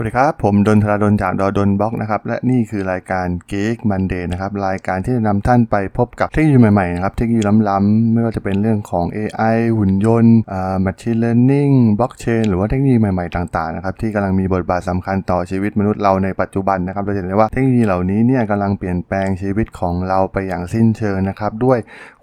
วัสดีครับ ผมดนทราดนจากดอดนบล็อกนะครับ และนี่คือรายการ Geek Monday นะครับ รายการที่จะนำท่านไปพบกับเทคโนโลยีใหม่ๆนะครับ เทคโนโลยีล้ำๆ ไม่ว่าจะเป็นเรื่องของ AI หุ่นยนต์อ่า Machine Learning Blockchain หรือว่าเทคโนโลยีใหม่ๆ ต่างๆ นะครับ ที่กำลังมีบทบาทสำคัญต่อชีวิตมนุษย์เราในปัจจุบันนะครับ เราจะเห็นได้ว่าเทคโนโลยีเหล่านี้เนี่ยกำลังเปลี่ยนแปลงชีวิตของเราไปอย่างสิ้นเชิงนะครับ ด้วย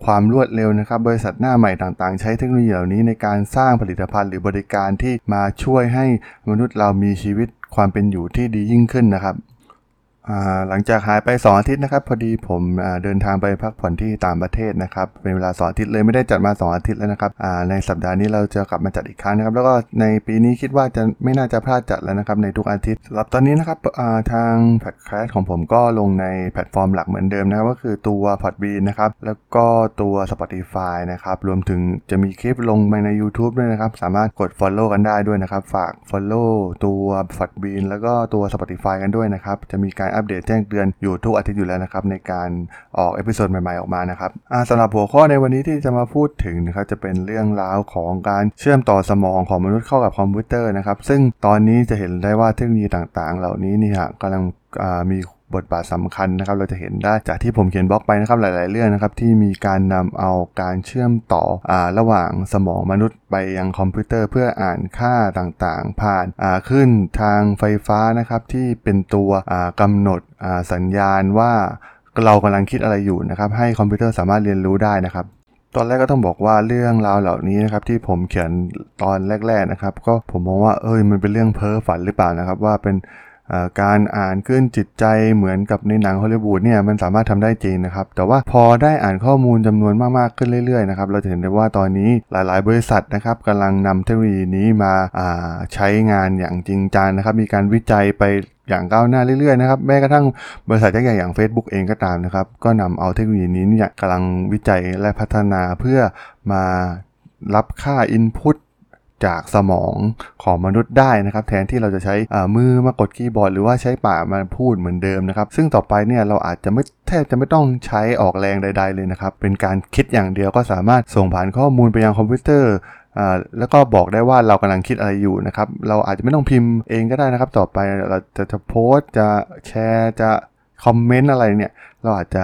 ความรวดเร็วนะครับ บริษัทหน้าใหม่ต่างๆ ใช้เทคโนโลยีเหล่านี้ในการสร้างผลิตภัณฑ์หรือบริการที่มาช่วยให้มนุษย์เรามีชีวิตความเป็นอยู่ที่ดียิ่งขึ้นนะครับ หลังจากหายไป 2 อาทิตย์นะครับ พอดีผมเดินทางไปพักผ่อนที่ต่างประเทศนะครับ เป็นเวลา 2 อาทิตย์เลยไม่ได้จัดมา 2 อาทิตย์แล้วนะครับในสัปดาห์นี้เราจะกลับมาจัดอีกครั้งนะครับ แล้วก็ในปีนี้คิดว่าจะไม่น่าจะพลาดจัดแล้วนะครับในทุกอาทิตย์สำหรับตอนนี้นะครับทางแพดแคสของผมก็ลงในแพลตฟอร์มหลักเหมือนเดิมนะครับก็คือตัว Podbean นะครับแล้วก็ตัว Spotify นะครับรวมถึงจะมีคลิปลงไปใน YouTube ด้วยนะครับสามารถกด Follow กันได้ด้วยนะครับฝาก Follow ตัว Podbean แล้วก็ตัว Spotify กันด้วยนะครับจะมีการอัปเดตแจ้งเตือนอยู่ทุกอาทิตย์อยู่แล้วนะครับในการออก episode ใหม่ๆออกมานะครับสำหรับหัวข้อในวันนี้ที่จะมาพูดถึงนะครับจะเป็นเรื่องราวของการเชื่อมต่อสมองของมนุษย์เข้ากับคอมพิวเตอร์นะครับซึ่งตอนนี้จะเห็นได้ว่าเทคโนโลยีต่างๆ เหล่านี้นี่ฮะกำลังมี บทบาทสำคัญนะครับ เราจะเห็นได้จากที่ผมเขียนบล็อกไปนะครับหลาย ๆ เรื่องนะครับที่มีการนำเอาการเชื่อมต่ออาระหว่างสมองมนุษย์ไปยังคอมพิวเตอร์ เพื่ออ่านค่าต่าง ๆ ผ่านอ่าขึ้นทางไฟฟ้านะครับที่เป็นตัวอ่ากำหนดอ่าสัญญาณว่าเรากำลังคิดอะไรอยู่นะครับ ให้คอมพิวเตอร์สามารถเรียนรู้ได้นะครับตอนแรกก็ต้องบอกว่าเรื่องราวเหล่านี้นะครับที่ผมเขียนตอนแรก ๆนะครับ ก็ผมมองว่าเอ้ยมันเป็นเรื่องเพ้อฝันหรือเปล่านะครับ ว่าเป็น การอ่านขึ้นจิตใจเหมือนกับในหนังฮอลลีวูดเนี่ยมันสามารถทำได้จริงนะครับแต่ว่าพอได้อ่านข้อมูลจำนวนมากๆขึ้นเรื่อยๆนะครับเราจะเห็นได้ว่าตอนนี้หลายๆ บริษัทนะครับกำลังนำเทคโนโลยีนี้มาาใช้งานอย่างจริงจังนะครับมีการวิจัยไปอย่างก้าวหน้าเรื่อยๆนะครับแม้กระทั่งบริษัทยักษ์ใหญ่อย่าง Facebook เองก็ตามนะครับก็นำเอาเทคโนโลยีนี้เนี่ยกำลังวิจัยและพัฒนาเพื่อมารับค่า Input จากสมองของมนุษย์ได้นะครับ แทนที่เราจะใช้มือมากดคีย์บอร์ด หรือว่าใช้ปากมาพูดเหมือนเดิมนะครับ ซึ่งต่อไปเนี่ยเราอาจจะไม่แทบจะไม่ต้องใช้ออกแรงใด ๆเลยนะครับ เป็นการคิดอย่างเดียวก็สามารถส่งผ่านข้อมูลไปยังคอมพิวเตอร์แล้วก็บอกได้ว่าเรากำลังคิดอะไรอยู่นะครับ เราอาจจะไม่ต้องพิมพ์เองก็ได้นะครับ ต่อไปเราจะจะโพสต์จะแชร์จะคอมเมนต์อะไรเนี่ย เราอาจจะ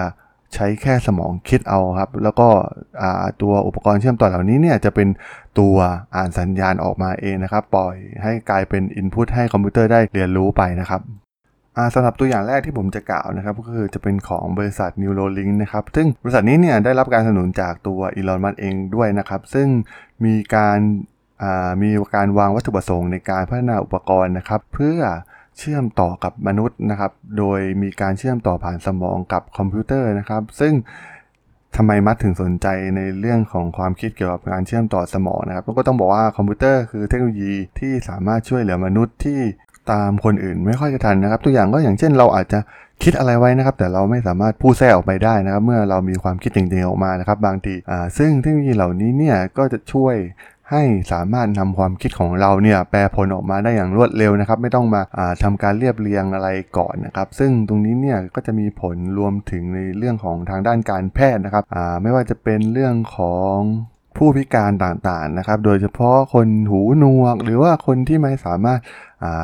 ใช้แค่สมองคิดเอาครับ แล้วก็ตัวอุปกรณ์เชื่อมต่อเหล่านี้เนี่ยจะเป็นตัวอ่านสัญญาณออกมาเองนะครับ ปล่อยให้กลายเป็นอินพุตให้คอมพิวเตอร์ได้เรียนรู้ไปนะครับสำหรับตัวอย่างแรกที่ผมจะกล่าวนะครับก็คือจะเป็นของบริษัท Neuralink นะครับซึ่งบริษัทนี้เนี่ยได้รับการสนับสนุนจากตัวอีลอนมัสเองด้วยนะครับ ซึ่งมีการมีการวางวัตถุประสงค์ในการพัฒนาอุปกรณ์นะครับ เพื่อ เชื่อมต่อกับมนุษย์นะครับ โดยมีการเชื่อมต่อผ่านสมองกับคอมพิวเตอร์นะครับ ซึ่งทำไมมัสก์ถึงสนใจในเรื่องของความคิดเกี่ยวกับการเชื่อมต่อสมองนะครับก็ต้องบอกว่าคอมพิวเตอร์คือเทคโนโลยีที่สามารถช่วยเหลือมนุษย์ที่ตามคนอื่นไม่ค่อยจะทันนะครับ ตัวอย่างก็อย่างเช่นเราอาจจะคิดอะไรไว้นะครับ แต่เราไม่สามารถพูดแทรกออกไปได้นะครับ เมื่อเรามีความคิดจริงๆออกมานะครับ บางทีอ่าซึ่งเทคโนโลยีเหล่านี้เนี่ยก็จะช่วย ให้สามารถนำความคิดของเราเนี่ยแปลผลออกมาได้อย่างรวดเร็วนะครับ ไม่ต้องมาาทำการเรียบเรียงอะไรก่อนนะครับ ซึ่งตรงนี้เนี่ยก็จะมีผลรวมถึงในเรื่องของทางด้านการแพทย์นะครับไม่ว่าจะเป็นเรื่องของผู้พิการต่างๆนะครับ โดยเฉพาะคนหูหนวก หรือว่าคนที่ไม่สามารถ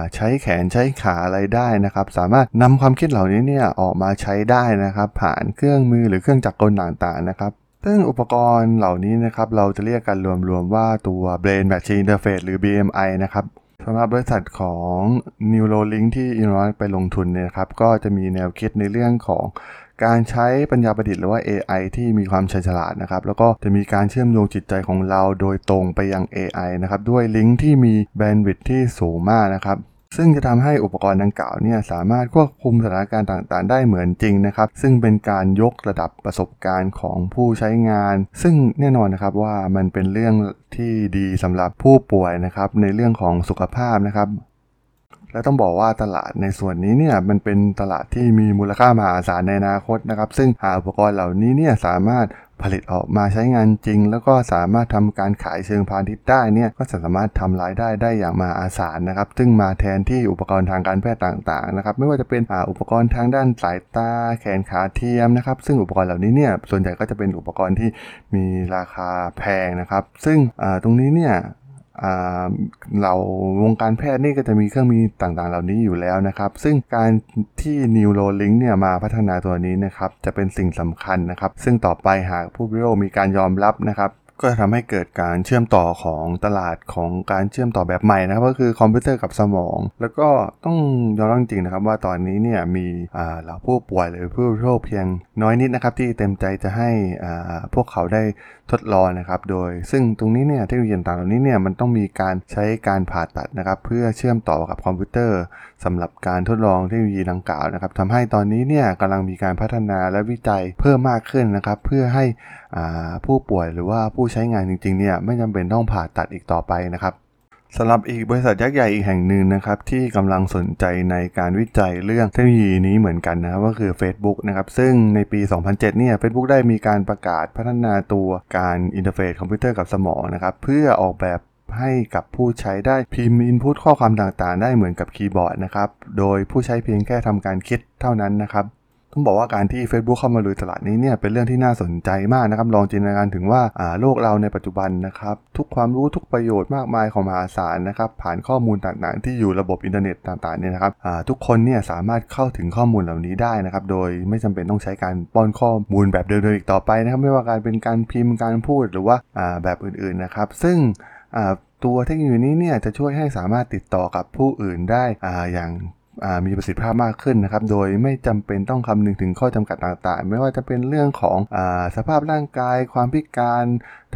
าใช้แขนใช้ขาอะไรได้นะครับ สามารถนำความคิดเหล่านี้เนี่ยออกมาใช้ได้นะครับ ผ่านเครื่องมือหรือเครื่องจักรกลต่างๆนะครับ ซึ่งอุปกรณ์เหล่านี้นะครับเราจะเรียกกันรวมๆว่าตัว Brain Machine Interface หรือ BMI นะครับสำหรับบริษัทของ Neuralink ที่อีลอนไปลงทุนเนี่ยครับก็จะมีแนวคิดในเรื่องของการใช้ปัญญาประดิษฐ์หรือว่า AI ที่มีความฉลาดนะครับ แล้วก็จะมีการเชื่อมโยงจิตใจของเราโดยตรงไปยัง AI นะครับ ด้วยลิงก์ที่มีแบนด์วิดที่สูงมากนะครับ ซึ่งจะทำให้อุปกรณ์ดังกล่าวเนี่ยสามารถควบคุมสถานการณ์ต่างๆ ได้เหมือนจริงนะครับ ซึ่งเป็นการยกระดับประสบการณ์ของผู้ใช้งาน ซึ่งแน่นอนนะครับว่ามันเป็นเรื่องที่ดีสำหรับผู้ป่วยนะครับในเรื่องของสุขภาพนะครับและต้องบอกว่าตลาดในส่วนนี้เนี่ยมันเป็นตลาดที่มีมูลค่ามหาศาลในอนาคตนะครับ ซึ่งหาอุปกรณ์เหล่านี้เนี่ยสามารถ ผลิตออกมาใช้งานจริง แล้วก็สามารถทำการขายเชิงพาณิชย์ได้เนี่ยก็สามารถทำรายได้ได้อย่างมาอาศาลนะครับ ซึ่งมาแทนที่อุปกรณ์ทางการแพทย์ต่างๆนะครับไม่ว่าจะเป็นอุปกรณ์ทางด้านสายตา แขนขาเทียมนะครับ ซึ่งอุปกรณ์เหล่านี้เนี่ยส่วนใหญ่ก็จะเป็นอุปกรณ์ที่มีราคาแพงนะครับ ซึ่งตรงนี้เนี่ย เราวงการแพทย์นี่ก็จะมีเครื่องมือต่างๆ เหล่านี้อยู่แล้วนะครับ ซึ่งการที่ Neuralink เนี่ยมาพัฒนาตัวนี้นะครับ จะเป็นสิ่งสำคัญนะครับ ซึ่งต่อไปหากผู้บริโภคมีการยอมรับนะครับ ก็จะทำให้เกิดการเชื่อมต่อของตลาดของการเชื่อมต่อแบบใหม่นะครับก็คือคอมพิวเตอร์กับสมอง แล้วก็ต้องยอมรับจริงนะครับว่าตอนนี้เนี่ยมีเหล่าผู้ป่วยหรือผู้โรคเพียงน้อยนิดนะครับที่เต็มใจจะให้พวกเขาได้ทดลองนะครับโดยซึ่งตรงนี้เนี่ยเทคโนโลยีต่างๆเหล่านี้เนี่ยมันต้องมีการใช้การผ่าตัดนะครับเพื่อเชื่อมต่อกับคอมพิวเตอร์สำหรับการทดลองเทคโนโลยีดังกล่าวนะครับทำให้ตอนนี้เนี่ยกำลังมีการพัฒนาและวิจัยเพิ่มมากขึ้นนะครับเพื่อให้ผู้ป่วยหรือว่าผู้ใช้งานจริงๆเนี่ยไม่จำเป็นต้องผ่าตัดอีกต่อไปนะครับสำหรับอีกบริษัทยักษ์ใหญ่อีกแห่งหนึ่งนะครับที่กำลังสนใจในการวิจัยเรื่องเทคโนโลยีนี้เหมือนกันนะครับก็คือ Facebook นะครับซึ่งในปี 2007เนี่ย Facebook ได้มีการประกาศพัฒนาตัวการอินเทอร์เฟซคอมพิวเตอร์กับสมองนะครับเพื่อออกแบบให้กับผู้ใช้ได้พิมพ์ input ข้อความต่างๆ ได้เหมือนกับคีย์บอร์ดนะครับ โดยผู้ใช้เพียงแค่ทำการคิดเท่านั้นนะครับ ต้องบอกว่าการที่ Facebook เข้ามาลุยตลาดนี้เนี่ยเป็นเรื่องที่น่าสนใจมากนะครับลองจินตนาการถึงว่าโลกเราในปัจจุบันนะครับทุกความรู้ทุกประโยชน์มากมายของมหาศาลนะครับผ่านข้อมูลต่างๆ ที่อยู่ระบบอินเทอร์เน็ตต่างๆเนี่ยนะครับทุกคนเนี่ยสามารถเข้าถึงข้อมูลเหล่านี้ได้นะครับโดยไม่จำเป็นต้องใช้การป้อนข้อมูลแบบเดิมๆอีกต่อไปนะครับไม่ว่าการเป็นการพิมพ์การพูดหรือว่าแบบอื่นๆนะครับ ซึ่งตัวเทคโนโลยีนี้เนี่ยจะช่วยให้สามารถติดต่อกับผู้อื่นได้อย่าง มีประสิทธิภาพมากขึ้นนะครับ โดยไม่จำเป็นต้องคำนึงถึงข้อจำกัดต่างๆ ไม่ว่าจะเป็นเรื่องของอสภาพร่างกาย ความพิการ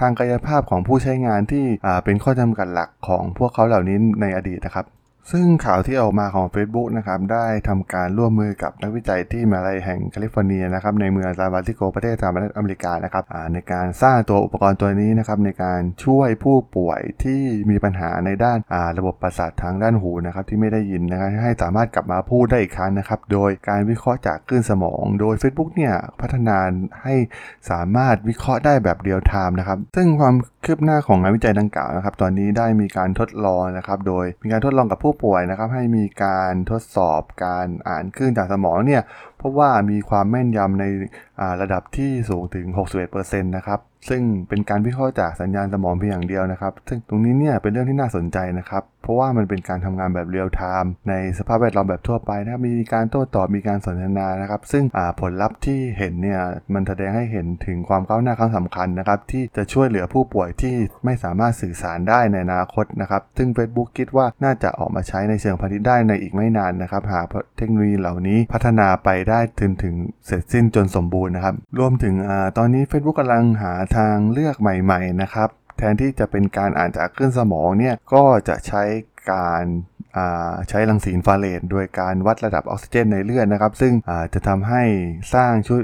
ทางกายภาพของผู้ใช้งานที่เป็นข้อจำกัดหลักของพวกเขาเหล่านี้ในอดีตนะครับ ซึ่งข่าวที่ออกมาของ Facebook นะครับได้ทำการร่วมมือกับนักวิจัยที่มหาลัยแห่งแคลิฟอร์เนียนะครับในเมืองซานฟรานซิสโกประเทศสหรัฐอเมริกานะครับในการสร้างตัวอุปกรณ์ตัวนี้นะครับในการช่วยผู้ป่วยที่มีปัญหาในด้านระบบประสาททางด้านหูนะครับที่ไม่ได้ยินนะครับให้สามารถกลับมาพูดได้อีกครั้งนะครับโดยการวิเคราะห์จากคลื่นสมอง โดย Facebook เนี่ยพัฒนาให้สามารถวิเคราะห์ได้แบบเรียลไทม์นะครับซึ่งความคืบหน้าของงานวิจัยดังกล่าวนะครับตอนนี้ได้มีการทดลองนะครับโดยมีการทดลองกับผู้ผู้ป่วยนะครับให้มีการทดสอบการอ่านคลื่นจากสมองเนี่ยเพราะว่ามีความแม่นยำในระดับที่สูงถึง 61%นะครับ ซึ่งเป็นการวิเคราะห์จากสัญญาณสมองเพียงอย่างเดียวนะครับ ซึ่งตรงนี้เนี่ยเป็นเรื่องที่น่าสนใจนะครับ เพราะว่ามันเป็นการทำงานแบบเรียลไทม์ในสภาพแวดล้อมแบบทั่วไปนะครับ มีการโต้ตอบ มีการสนทนานะครับ ซึ่งผลลัพธ์ที่เห็นเนี่ยมันแสดงให้เห็นถึงความก้าวหน้าครั้งสำคัญนะครับ ที่จะช่วยเหลือผู้ป่วยที่ไม่สามารถสื่อสารได้ในอนาคตนะครับ ซึ่ง Facebook คิดว่าน่าจะออกมาใช้ในเชิงพาณิชย์ได้ในอีกไม่นานนะครับ หากเทคโนโลยีเหล่านี้พัฒนาไปได้ถึงถึงเสร็จสิ้นจนสมบูรณ์นะครับ รวมถึงอตอนนี้ Facebook กำลังหาทางเลือกใหม่ ๆ นะครับ แทนที่จะเป็นการอ่านจากคลื่นสมองเนี่ยก็จะใช้การใช้รังสีอินฟราเรดโดยการวัดระดับออกซิเจนในเลือดนะครับ ซึ่งจะทำให้สร้างชุด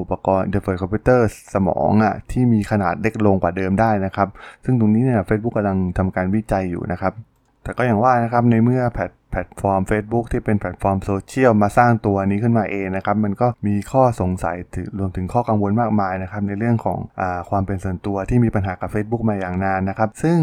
อุปกรณ์อินเทอร์เฟซคอมพิวเตอร์สมองอะที่มีขนาดเล็กลงกว่าเดิมได้นะครับ ซึ่งตรงนี้เนี่ยเฟซบุ๊กกำลังทำการวิจัยอยู่นะครับ แต่ก็อย่างว่านะครับในเมื่อแพท แพลตฟอร์ม Facebook ที่เป็นแพลตฟอร์มโซเชียลมาสร้างตัวนี้ขึ้นมาเองนะครับ มันก็มีข้อสงสัยถึงรวมถึงข้อกังวลมากมายนะครับ ในเรื่องของอความเป็นส่วนตัวที่มีปัญหากับ Facebook มาอย่างนานนะครับ ซึ่ง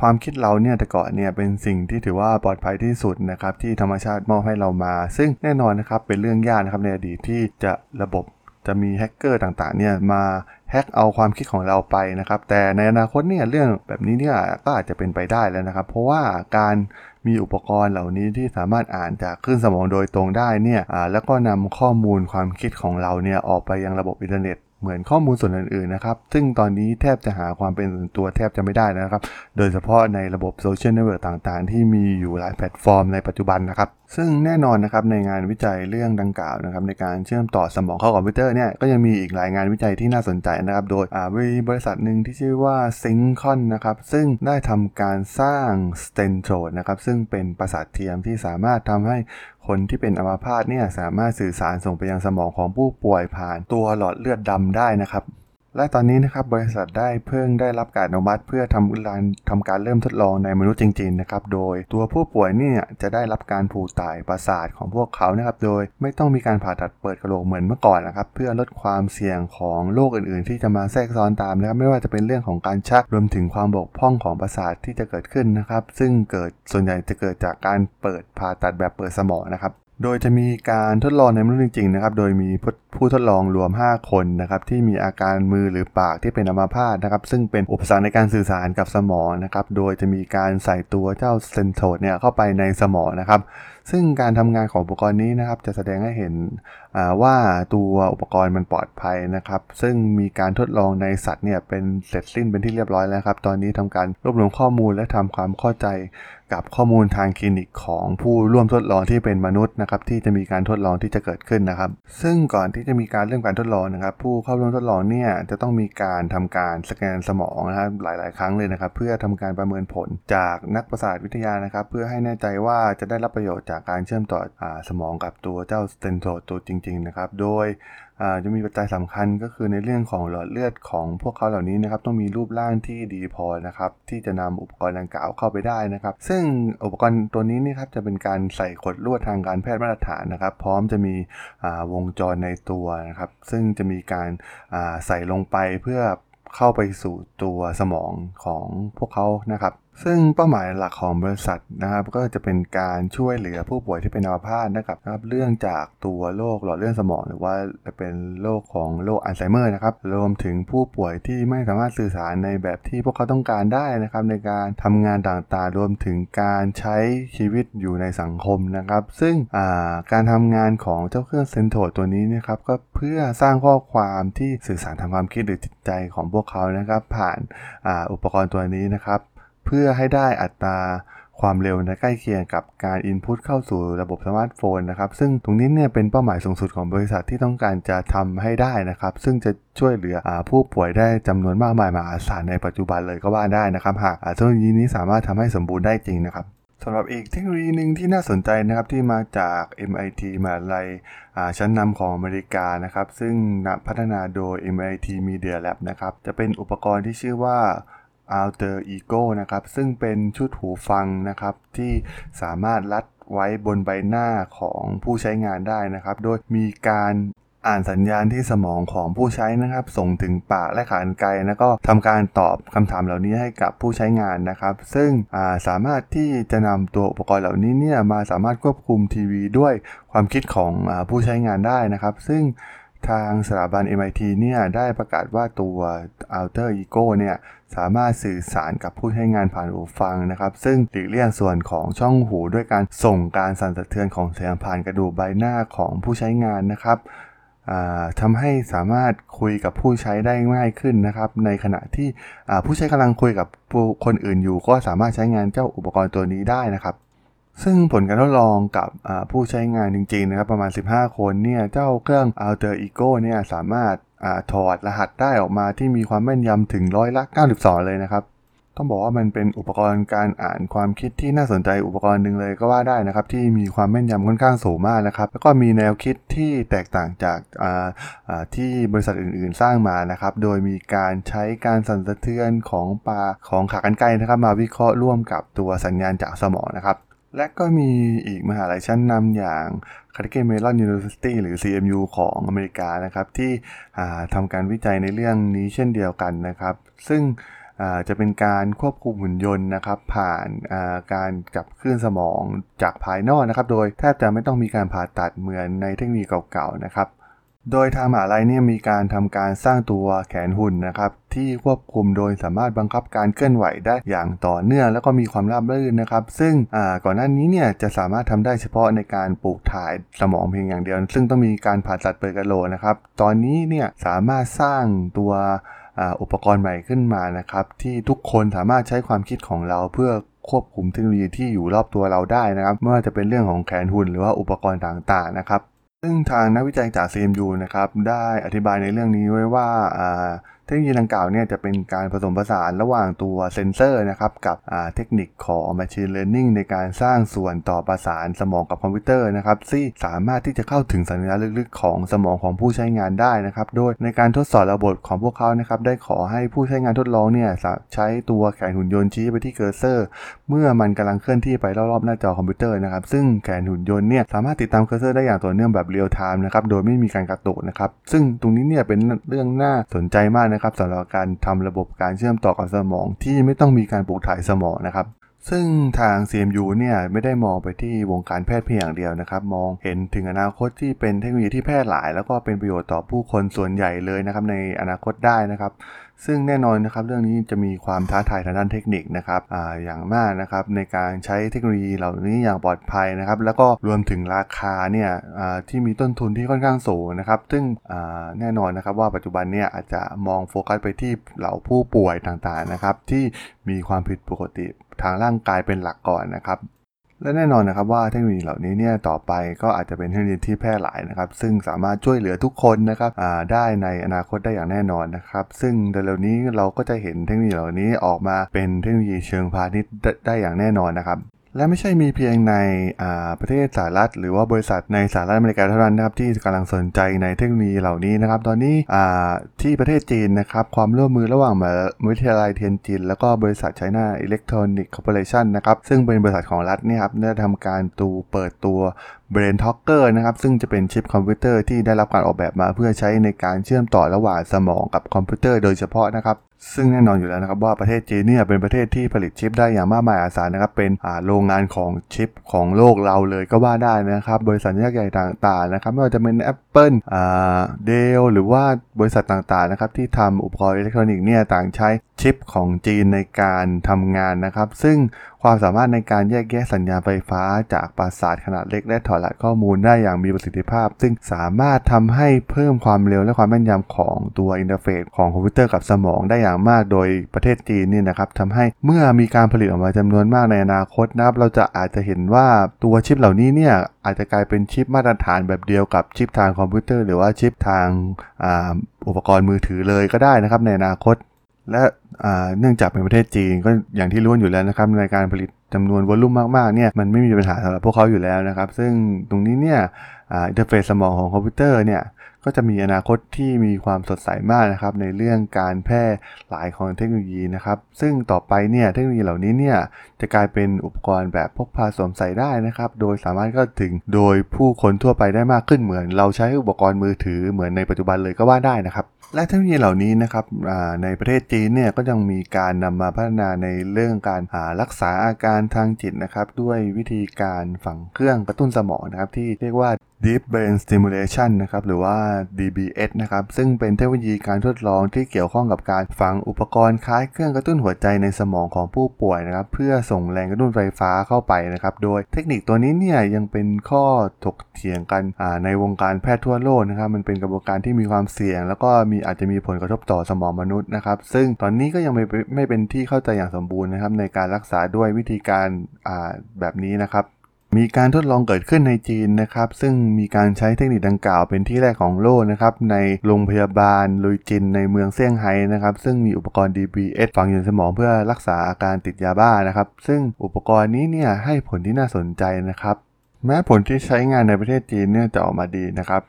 ความคิดเราเนี่ยแต่ก่อนเนี่ยเป็นสิ่งที่ถือว่าปลอดภัยที่สุดนะครับที่ธรรมชาติมอบให้เรามา ซึ่งแน่นอนนะครับเป็นเรื่องยากนะครับในอดีตที่จะระบบ จะมีแฮกเกอร์ต่างๆเนี่ยมาแฮกเอาความคิดของเราไปนะครับ แต่ในอนาคตเนี่ยเรื่องแบบนี้เนี่ยก็อาจจะเป็นไปได้แล้วนะครับ เพราะว่าการมีอุปกรณ์เหล่านี้ที่สามารถอ่านจากคลื่นสมองโดยตรงได้เนี่ยแล้วก็นำข้อมูลความคิดของเราเนี่ยออกไปยังระบบอินเทอร์เน็ต เหมือนข้อมูลส่วนอื่นๆนะครับ ซึ่งตอนนี้แทบจะหาความเป็นส่วนตัวแทบจะไม่ได้นะครับ โดยเฉพาะในระบบโซเชียลเน็ตเวิร์กต่างๆ ที่มีอยู่หลายแพลตฟอร์มในปัจจุบันนะครับ ซึ่งแน่นอนนะครับในงานวิจัยเรื่องดังกล่าวนะครับในการเชื่อมต่อสมองเข้าคอมพิวเตอร์เนี่ยก็ยังมีอีกหลายงานวิจัยที่น่าสนใจนะครับโดยมีบริษัทหนึ่งที่ชื่อว่า s y n c o n นะครับซึ่งได้ทำการสร้าง s t e n t r o d นะครับซึ่งเป็นประสาทเทียมที่สามารถทำให้ คนที่เป็นอัมพาตเนี่ยสามารถสื่อสารส่งไปยังสมองของผู้ป่วยผ่านตัวหลอดเลือดดำได้นะครับ และตอนนี้นะครับบริษัทได้เพิ่งได้รับการอนุมัติ เพื่อทำการทำการเริ่มทดลองในมนุษย์จริงๆนะครับโดยตัวผู้ป่วยเนี่ยจะได้รับการผูกต่ายประสาทของพวกเขานะครับโดยไม่ต้องมีการผ่าตัดเปิดกระโหลกเหมือนเมื่อก่อนนะครับเพื่อลดความเสี่ยงของโรคอื่นๆ ที่จะมาแทรกซ้อนตามนะครับไม่ว่าจะเป็นเรื่องของการชักรวมถึงความบกพร่องของประสาทที่จะเกิดขึ้นนะครับซึ่งเกิดส่วนใหญ่จะเกิดจากการเปิดผ่าตัดแบบเปิดสมองนะครับ โดยจะมีการทดลองในมนุษย์จริงๆนะครับ โดยมีผู้ทดลองรวม 5 คนนะครับที่มีอาการมือหรือปากที่เป็นอัมาพาตนะครับ ซึ่งเป็นอุปสรรคในการสื่อสารกับสมองนะครับ โดยจะมีการใส่ตัวเจ้าเซนโซดเนี่ยเข้าไปในสมองนะครับ ซึ่งการทำงานของอุปกรณ์นี้นะครับ จะแสดงให้เห็นว่าตัวอุปกรณ์มันปลอดภัยนะครับ ซึ่งมีการทดลองในสัตว์เนี่ยเป็นเสร็จสิ้นเป็นที่เรียบร้อยแล้วครับ ตอนนี้ทำการรวบรวมข้อมูลและทำความเข้าใจ กับข้อมูลทางคลินิกของผู้ร่วมทดลองที่เป็นมนุษย์นะครับที่จะมีการทดลองที่จะเกิดขึ้นนะครับ ซึ่งก่อนที่จะมีการเริ่มการทดลองนะครับ ผู้เข้าร่วมทดลองเนี่ยจะต้องมีการทำการสแกนสมองนะครับหลาย ๆ ครั้งเลยนะครับ เพื่อทำการประเมินผลจากนักประสาทวิทยานะครับ เพื่อให้แน่ใจว่าจะได้รับประโยชน์จากการเชื่อมต่ออสมองกับตัวเจ้าสเตนโซตัวจริง ๆ นะครับ โดย จะมีปัจจัยสำคัญก็คือในเรื่องของหลอดเลือดของพวกเขาเหล่านี้นะครับต้องมีรูปร่างที่ดีพอนะครับที่จะนำอุปกรณ์ดังกล่าวเข้าไปได้นะครับ ซึ่งอุปกรณ์ตัวนี้นี่ครับจะเป็นการใส่ขดลวดทางการแพทย์มาตรฐานนะครับ พร้อมจะมีวงจรในตัวนะครับ ซึ่งจะมีการใส่ลงไปเพื่อเข้าไปสู่ตัวสมองของพวกเขานะครับ ซึ่งเป้าหมายหลักของบริษัทนะครับก็จะเป็นการช่วยเหลือผู้ป่วยที่เป็นอัมพาตนะครับนะครับเรื่องจากตัวโรคหลอดเลือดสมอง หรือว่าจะเป็นโรคของโรคอัลไซเมอร์นะครับรวมถึงผู้ป่วยที่ไม่สามารถสื่อสารในแบบที่พวกเขาต้องการได้นะครับในการทำงานต่างๆ รวมถึงการใช้ชีวิตอยู่ในสังคมนะครับ ซึ่งการทำงานของเจ้าเครื่องเซนโทตัวนี้นะครับก็เพื่อสร้างข้อความที่สื่อสารทางความคิดหรือจิตใจของพวกเขานะครับผ่านออุปกรณ์ตัวนี้นะครับ เพื่อให้ได้อัตราความเร็วนะใกล้เคียงกับการอินพุตเข้าสู่ระบบสมาร์ทโฟนนะครับ ซึ่งตรงนี้เนี่ยเป็นเป้าหมายสูงสุดของบริษัทที่ต้องการจะทำให้ได้นะครับ ซึ่งจะช่วยเหลืออผู้ป่วยได้จำนวนมากมายมหาศาลในปัจจุบันเลยก็ว่าได้นะครับ หากเทคโนโลยีนี้สามารถทำให้สมบูรณ์ได้จริงนะครับสำหรับอีกเทคโนโลยีหนึ่งที่น่าสนใจนะครับที่มาจาก MIT มหาลัยชั้นนำของอเมริกานะครับ ซึ่งพัฒนาโดย MIT Media Lab นะครับจะเป็นอุปกรณ์ที่ชื่อว่า Alter Ego นะครับ ซึ่งเป็นชุดหูฟังนะครับ ที่สามารถรัดไว้บนใบหน้าของผู้ใช้งานได้นะครับ โดยมีการอ่านสัญญาณที่สมองของผู้ใช้นะครับ ส่งถึงปากและขานไกลแล้วก็ทำการตอบคำถามเหล่านี้ให้กับผู้ใช้งานนะครับ ซึ่งาสามารถที่จะนำตัวอุปกรณ์เหล่านี้เนี่ยมาสามารถควบคุมทีวีด้วยความคิดของอผู้ใช้งานได้นะครับ ซึ่ง ทางสถาบัน MIT เนี่ยได้ประกาศว่าตัว Alter Ego เนี่ยสามารถสื่อสารกับผู้ใช้งานผ่านหูฟังนะครับ ซึ่งหลีกเลี่ยงส่วนของช่องหูด้วยการส่งการสั่นสะเทือนของเสียงผ่านกระดูกใบหน้าของผู้ใช้งานนะครับทำให้สามารถคุยกับผู้ใช้ได้ง่ายขึ้นนะครับ ในขณะที่ผู้ใช้กำลังคุยกับคนอื่นอยู่ ก็สามารถใช้งานเจ้าอุปกรณ์ตัวนี้ได้นะครับ ซึ่งผลการทดลองกับผู้ใช้งานจริงๆนะครับประมาณ 15 คนเนี่ยเจ้าเครื่อง Alter Ego เนี่ยสามารถอถอดรหัสได้ออกมาที่มีความแม่นยำถึงร้อยละ 92 เลยนะครับ ต้องบอกว่ามันเป็นอุปกรณ์การอ่านความคิดที่น่าสนใจอุปกรณ์หนึ่งเลยก็ว่าได้นะครับ ที่มีความแม่นยำค่อนข้างสูงมากนะครับ แล้วก็มีแนวคิดที่แตกต่างจากที่บริษัทอื่นๆสร้างมานะครับ โดยมีการใช้การสั่นสะเทือนของปลาของขากรรไกรนะครับ มาวิเคราะห์ร่วมกับตัวสัญญาณจากสมองนะครับ และก็มีอีกมหาลัยชั้นนำอย่าง Carnegie Mellon University หรือ CMU ของอเมริกานะครับที่ทำการวิจัยในเรื่องนี้เช่นเดียวกันนะครับ ซึ่งจะเป็นการควบคุมหุ่นยนต์นะครับ ผ่านการจับคลื่นสมองจากภายนอกนะครับ โดยแทบจะไม่ต้องมีการผ่าตัดเหมือนในเทคโนโลยีเก่าๆนะครับ โดยทางมหาลัยเนี่ยมีการทำการสร้างตัวแขนหุ่นนะครับที่ควบคุมโดยสามารถบังคับการเคลื่อนไหวได้อย่างต่อเนื่องแล้วก็มีความราบรื่นนะครับ ซึ่งก่อนหน้านี้เนี่ยจะสามารถทำได้เฉพาะในการปลูกถ่ายสมองเพียงอย่างเดียว ซึ่งต้องมีการผ่าตัดเปิดกระโหลกนะครับ ตอนนี้เนี่ยสามารถสร้างตัวอุปกรณ์ใหม่ขึ้นมานะครับที่ทุกคนสามารถใช้ความคิดของเราเพื่อควบคุมเทคโนโลยีที่อยู่รอบตัวเราได้นะครับไม่ว่าจะเป็นเรื่องของแขนหุ่นหรือว่าอุปกรณ์ต่างๆนะครับ ซึ่งทางนักวิจัยจาก CMU นะครับได้อธิบายในเรื่องนี้ไว้ว่า เทคโนโลยีดังกล่าวเนี่ยจะเป็นการผสมผสานระหว่างตัวเซนเซอร์นะครับกับเทคนิคของ Machine Learning ในการสร้างส่วนต่อประสานสมองกับคอมพิวเตอร์นะครับที่สามารถที่จะเข้าถึงสัญญาณลึกๆ ของสมองของผู้ใช้งานได้นะครับ โดยในการทดสอบระบบของพวกเขานะครับได้ขอให้ผู้ใช้งานทดลองเนี่ยใช้ตัวแขนหุ่นยนต์ชี้ไปที่ cursor เมื่อมันกำลังเคลื่อนที่ไปรอบๆหน้าจอคอมพิวเตอร์นะครับซึ่งแขนหุ่นยนต์เนี่ยสามารถติดตาม cursor ได้อย่างต่อเนื่องแบบเรียลไทม์นะครับโดยไม่มีการกระตุกนะครับซึ่งตรงนี้เนี่ยเป็นเรื่องน่าสนใจมากนะครับสำหรับการทำระบบการเชื่อมต่อกับสมอง ที่ไม่ต้องมีการปลูกถ่ายสมองนะครับซึ่งทาง CMU เนี่ยไม่ได้มองไปที่วงการแพทย์เพียงอย่างเดียวนะครับ มองเห็นถึงอนาคตที่เป็นเทคโนโลยีที่แพร่หลาย แล้วก็เป็นประโยชน์ต่อผู้คนส่วนใหญ่เลยนะครับในอนาคตได้นะครับ ซึ่งแน่นอนนะครับเรื่องนี้จะมีความท้าทายทางด้านเทคนิคนะครับออย่างมากนะครับในการใช้เทคโนโลยีเหล่านี้อย่างปลอดภัยนะครับแล้วก็รวมถึงราคาเนี่ยที่มีต้นทุนที่ค่อนข้างสูงนะครับซึ่งแน่นอนนะครับว่าปัจจุบันเนี่ยอาจจะมองโฟกัสไปที่เหล่าผู้ป่วยต่างๆนะครับที่มีความผิดปกติทางร่างกายเป็นหลักก่อนนะครับ และแน่นอนนะครับว่าเทคโนโลยีเหล่านี้เนี่ยต่อไปก็อาจจะเป็นเทคโนโลยีที่แพร่หลายนะครับ ซึ่งสามารถช่วยเหลือทุกคนนะครับได้ในอนาคตได้อย่างแน่นอนนะครับ ซึ่งเร็วนี้เราก็จะเห็นเทคโนโลยีเหล่านี้ออกมาเป็นเทคโนโลยีเชิงพาณิชย์ได้อย่างแน่นอนนะครับ และไม่ใช่มีเพียงในประเทศสหรัฐ หรือว่าบริษัทในสหรัฐอเมริกาเท่านั้นนะครับที่กำลังสนใจในเทคโนโลยีเหล่านี้นะครับ ตอนนี้ที่ประเทศจีนนะครับความร่วมมือระหว่างมหาวิทยาลัยเทียนจิน แล้วก็บริษัท China Electronics Corporation นะครับซึ่งเป็นบริษัทของรัฐนี่ครับได้ทำการตูเปิดตัว Brain Talker นะครับซึ่งจะเป็นชิปคอมพิวเตอร์ที่ได้รับการออกแบบมาเพื่อใช้ในการเชื่อมต่อระหว่างสมองกับคอมพิวเตอร์โดยเฉพาะนะครับซึ่งแน่นอนอยู่แล้วนะครับว่าประเทศจีนเนี่ยเป็นประเทศที่ผลิตชิปได้อย่างมากมายมหาศาลนะครับเป็นโรงงานของชิปของโลกเราเลยก็ว่าได้นะครับบริษัทยักษ์ใหญ่ต่างๆนะครับไม่ว่าจะเป็น Apple อ่า Dell หรือว่าบริษัทต่างๆนะครับที่ทำอุปกรณ์อิเล็กทรอนิกส์เนี่ยต่างใช้ชิปของจีนในการทำงานนะครับ ซึ่งความสามารถในการแยกแยะสัญญาณไฟฟ้าจากประสาทขนาดเล็กและถอดรหัสข้อมูลได้อย่างมีประสิทธิภาพ ซึ่งสามารถทำให้เพิ่มความเร็วและความแม่นยำของตัว interface ของคอมพิวเตอร์กับสมองได้อย่างมากโดยประเทศจีนนี่นะครับทำให้เมื่อมีการผลิตออกมาจำนวนมากในอนาคตนะครับเราจะอาจจะเห็นว่าตัวชิปเหล่านี้เนี่ยอาจจะกลายเป็นชิปมาตรฐานแบบเดียวกับชิปทางคอมพิวเตอร์ หรือว่าชิปทางอุปกรณ์มือถือเลยก็ได้นะครับในอนาคต และเนื่องจากเป็นประเทศจีนก็อย่างที่รู้อยู่แล้วนะครับในการผลิตจำนวน volume มากๆเนี่ยมันไม่มีปัญหาสำหรับพวกเขาอยู่แล้วนะครับ ซึ่งตรงนี้เนี่ย interface สมองของคอมพิวเตอร์เนี่ย ก็จะมีอนาคตที่มีความสดใสมากนะครับในเรื่องการแพร่หลายของเทคโนโลยีนะครับ ซึ่งต่อไปเนี่ยเทคโนโลยีเหล่านี้เนี่ยจะกลายเป็นอุปกรณ์แบบพกพาสวมใส่ได้นะครับ โดยสามารถเข้าถึงโดยผู้คนทั่วไปได้มากขึ้นเหมือน เราใช้อุปกรณ์มือถือเหมือนในปัจจุบันเลยก็ว่าได้นะครับและเทคโนโลยีเหล่านี้นะครับในประเทศจีนเนี่ยก็ยังมีการนำมาพัฒนาในเรื่องการรักษาอาการทางจิตนะครับ ด้วยวิธีการฝังเครื่องกระตุ้นสมองนะครับที่เรียกว่า Deep Brain Stimulation นะครับหรือว่า DBS นะครับซึ่งเป็นเทคโนโลยีการทดลองที่เกี่ยวข้องกับการฝังอุปกรณ์คล้ายเครื่องกระตุ้นหัวใจในสมองของผู้ป่วยนะครับเพื่อส่งแรงกระตุ้นไฟฟ้าเข้าไปนะครับโดยเทคนิคตัวนี้เนี่ยยังเป็นข้อถกเถียงกันในวงการแพทย์ทั่วโลกนะครับมันเป็นกระบวนการที่มีความเสี่ยง แล้วก็มีอาจจะมีผลกระทบต่อสมองมนุษย์นะครับซึ่งตอนนี้ก็ยังไม่ไม่เป็นที่เข้าใจอย่างสมบูรณ์นะครับในการรักษาด้วยวิธีการแบบนี้นะครับ มีการทดลองเกิดขึ้นในจีนนะครับ ซึ่งมีการใช้เทคนิคดังกล่าวเป็นที่แรกของโลกนะครับ ในโรงพยาบาลลุยจินในเมืองเซี่ยงไฮ้นะครับ ซึ่งมีอุปกรณ์ DBS ฝังอยู่ในสมองเพื่อรักษาอาการติดยาบ้านะครับ ซึ่งอุปกรณ์นี้เนี่ยให้ผลที่น่าสนใจนะครับ แม้ผลที่ใช้งานในประเทศจีนเนี่ยจะออกมาดีนะครับ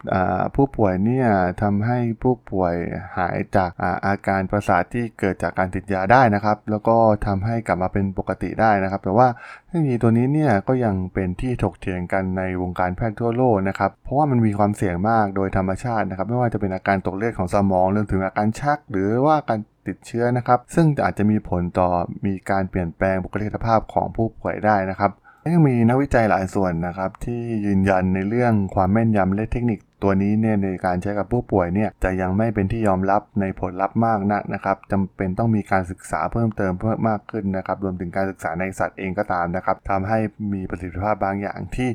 ผู้ป่วยเนี่ยทำให้ผู้ป่วยหายจากอาอาการประสาทที่เกิดจากการติดยาได้นะครับ แล้วก็ทำให้กลับมาเป็นปกติได้นะครับ แต่ว่าเทคโนโลยีตัวนี้เนี่ยก็ยังเป็นที่ถกเถียงกันในวงการแพทย์ทั่วโลกนะครับ เพราะว่ามันมีความเสี่ยงมากโดยธรรมชาตินะครับ ไม่ว่าจะเป็นอาการตกเลือดของสมองเรื่องถึงอาการชัก หรือว่าการติดเชื้อนะครับ ซึ่งอาจจะมีผลต่อมีการเปลี่ยนแปลงบุคลิกภาพของผู้ป่วยได้นะครับ ยังมีนักวิจัยหลายส่วนนะครับ ที่ยืนยันในเรื่องความแม่นยำและเทคนิคตัวนี้เนี่ยในการใช้กับผู้ป่วยเนี่ยจะยังไม่เป็นที่ยอมรับในผลลัพธ์มากนักนะครับจำเป็นต้องมีการศึกษาเพิ่มเติมเพิ่มมากขึ้นนะครับรวมถึงการศึกษาในสัตว์เองก็ตามนะครับทำให้มีประสิทธิภาพบางอย่างที่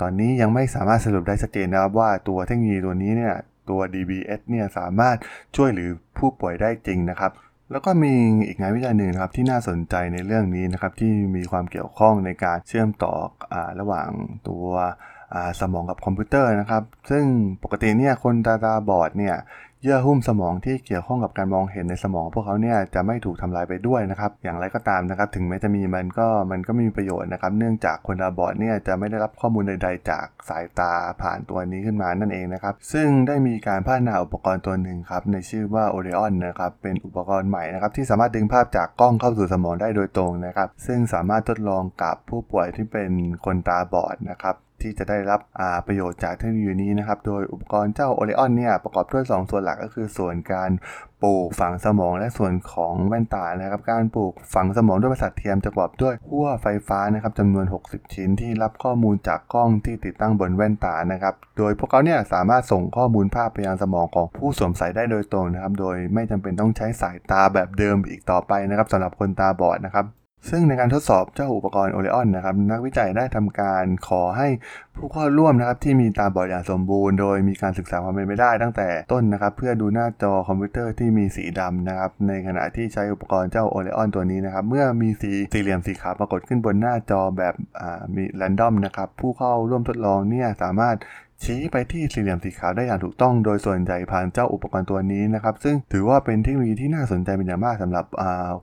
ตอนนี้ยังไม่สามารถสรุปได้ชัดเจนนะครับว่าตัวเทคโนโลยีตัวนี้เนี่ยตัว DBS เนี่ยสามารถช่วยเหลือผู้ป่วยได้จริงนะครับ แล้วก็มีอีกงานวิจัยหนึ่งนะครับที่น่าสนใจในเรื่องนี้นะครับที่มีความเกี่ยวข้องในการเชื่อมต่อระหว่างตัวสมองกับคอมพิวเตอร์นะครับ ซึ่งปกติเนี่ยคนตาตาบอดเนี่ยเยื่อหุ้มสมองที่เกี่ยวข้องกับการมองเห็นในสมองพวกเขาเนี่ยจะไม่ถูกทำลายไปด้วยนะครับ อย่างไรก็ตามนะครับ ถึงแม้จะมีมันก็มันก็ไม่มีประโยชน์นะครับ เนื่องจากคนตาบอดเนี่ยจะไม่ได้รับข้อมูลใด ๆ จากสายตาผ่านตัวนี้ขึ้นมานั่นเองนะครับ ซึ่งได้มีการพัฒนาอุปกรณ์ตัวหนึ่งครับในชื่อว่า Oreon นะครับ เป็นอุปกรณ์ใหม่นะครับที่สามารถดึงภาพจากกล้องเข้าสู่สมองได้โดยตรงนะครับ ซึ่งสามารถทดลองกับผู้ป่วยที่เป็นคนตาบอดนะครับ ที่จะได้รับประโยชน์จากเทคโนโลยีนี้นะครับ โดยอุปกรณ์เจ้า Oreon เนี่ยประกอบด้วย 2 ส่วนหลักก็คือส่วนการปลูกฝังสมองและส่วนของแว่นตานะครับ การปลูกฝังสมองด้วยประสาทเทียมจะประกอบด้วยขั้วไฟฟ้านะครับจำนวน 60 ชิ้นที่รับข้อมูลจากกล้องที่ติดตั้งบนแว่นตานะครับ โดยพวกเขาเนี่ยสามารถส่งข้อมูลภาพไปยังสมองของผู้สวมใส่ได้โดยตรงนะครับ โดยไม่จำเป็นต้องใช้สายตาแบบเดิมอีกต่อไปนะครับสำหรับคนตาบอดนะครับ ซึ่งในการทดสอบเจ้าอุปกรณ์ Oreon นนะครับนักวิจัยได้ทำการขอให้ผู้เข้าร่วมนะครับที่มีตาบอดอย่างสมบูรณ์ โดยมีการศึกษาความเป็นไปได้ตั้งแต่ต้นนะครับ เพื่อดูหน้าจอคอมพิวเตอร์ที่มีสีดำนะครับในขณะที่ใช้อุปกรณ์เจ้า Oreon ตัวนี้นะครับ เมื่อมีสีสี่เหลี่ยมสีขาวปรากฏขึ้นบนหน้าจอแบบมีแรนดอมนะครับผู้เข้าร่วมทดลองเนี่ยสามารถ ชี้ไปที่สี่เหลี่ยมสีขาวได้อย่างถูกต้องโดยส่วนใหญ่ผ่านเจ้าอุปกรณ์ตัวนี้นะครับ ซึ่งถือว่าเป็นเทคโนโลยีที่น่าสนใจเป็นอย่างมากสำหรับ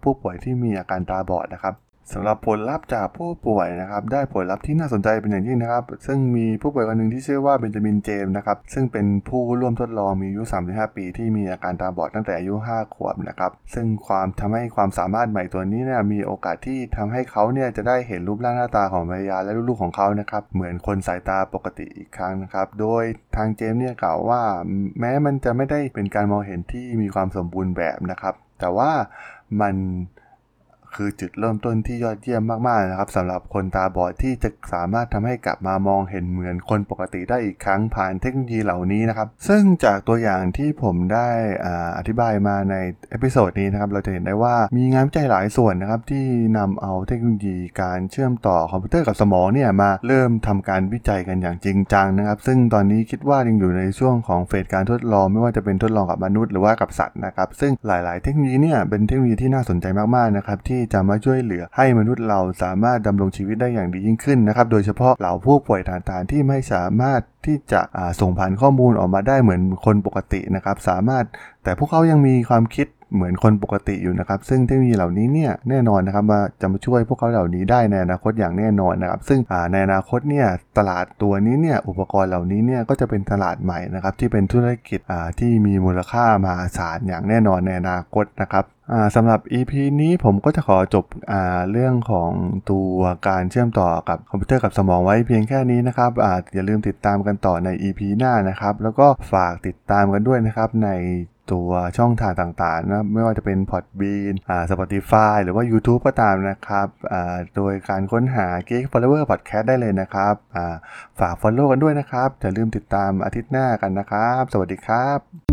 ผู้ป่วยที่มีอาการตาบอดนะครับ สำหรับผลลัพธ์จากผู้ป่วยนะครับ ได้ผลลัพธ์ที่น่าสนใจเป็นอย่างยิ่งนะครับ ซึ่งมีผู้ป่วยคนหนึ่งที่ชื่อว่าเบนจามินเจมส์นะครับ ซึ่งเป็นผู้ร่วมทดลองมีอายุ 35 ปีที่มีอาการตาบอดตั้งแต่อายุ 5 ขวบนะครับ ซึ่งความทำให้ความสามารถใหม่ตัวนี้เนี่ยมีโอกาสที่ทำให้เขาเนี่ยจะได้เห็นรูปร่างหน้าตาของภรรยาและลูกๆของเขานะครับเหมือนคนสายตาปกติอีกครั้งนะครับ โดยทางเจมส์เนี่ยกล่าวว่า แม้มันจะไม่ได้เป็นการมองเห็นที่มีความสมบูรณ์แบบนะครับ แต่ว่ามัน คือจุดเริ่มต้นที่ยอดเยี่ยมมากๆนะครับสำหรับคนตาบอดที่จะสามารถทำให้กลับมามองเห็นเหมือนคนปกติได้อีกครั้งผ่านเทคโนโลยีเหล่านี้นะครับ ซึ่งจากตัวอย่างที่ผมได้อธิบายมาใน episode นี้นะครับเราจะเห็นได้ว่ามีงานวิจัยหลายส่วนนะครับที่นำเอาเทคโนโลยีการเชื่อมต่อคอมพิวเตอร์กับสมองเนี่ยมาเริ่มทำการวิจัยกันอย่างจริงจังนะครับ ซึ่งตอนนี้คิดว่ายังอยู่ในช่วงของ phase การทดลอง ไม่ว่าจะเป็นทดลองกับมนุษย์หรือว่ากับสัตว์นะครับซึ่งหลาย ๆ เทคโนโลยีเนี่ยเป็นเทคโนโลยีที่น่าสนใจมากๆนะครับที่จะมาช่วยเหลือให้มนุษย์เราสามารถดำรงชีวิตได้อย่างดียิ่งขึ้นนะครับ โดยเฉพาะเหล่าผู้ป่วยต่างๆที่ไม่สามารถที่จะส่งผ่านข้อมูลออกมาได้เหมือนคนปกตินะครับ สามารถแต่พวกเขายังมีความคิด เหมือนคนปกติอยู่นะครับ ซึ่งเทคโนโลยีเหล่านี้เนี่ยแน่นอนนะครับว่าจะมาช่วยพวกเขาเหล่านี้ได้ในอนาคตอย่างแน่นอนนะครับ ซึ่งในอนาคตเนี่ยตลาดตัวนี้เนี่ยอุปกรณ์เหล่านี้เนี่ยก็จะเป็นตลาดใหม่นะครับที่เป็นธุรกิจที่มีมูลค่ามหาศาลอย่างแน่นอนในอนาคตนะครับสำหรับ EP นี้ผมก็จะขอจบเรื่องของตัวการเชื่อมต่อกับคอมพิวเตอร์กับสมองไว้เพียงแค่นี้นะครับออย่าลืมติดตามกันต่อใน EP หน้านะครับ แล้วก็ฝากติดตามกันด้วยนะครับใน ตัวช่องทางต่างๆนะไม่ว่าจะเป็น Podbean อ่า Spotify หรือว่า YouTube ก็ตามนะครับอ่าโดยการค้นหา Geek Forever Podcast ได้เลยนะครับอ่าฝาก Follow กันด้วยนะครับอย่าลืมติดตามอาทิตย์หน้ากันนะครับ สวัสดีครับ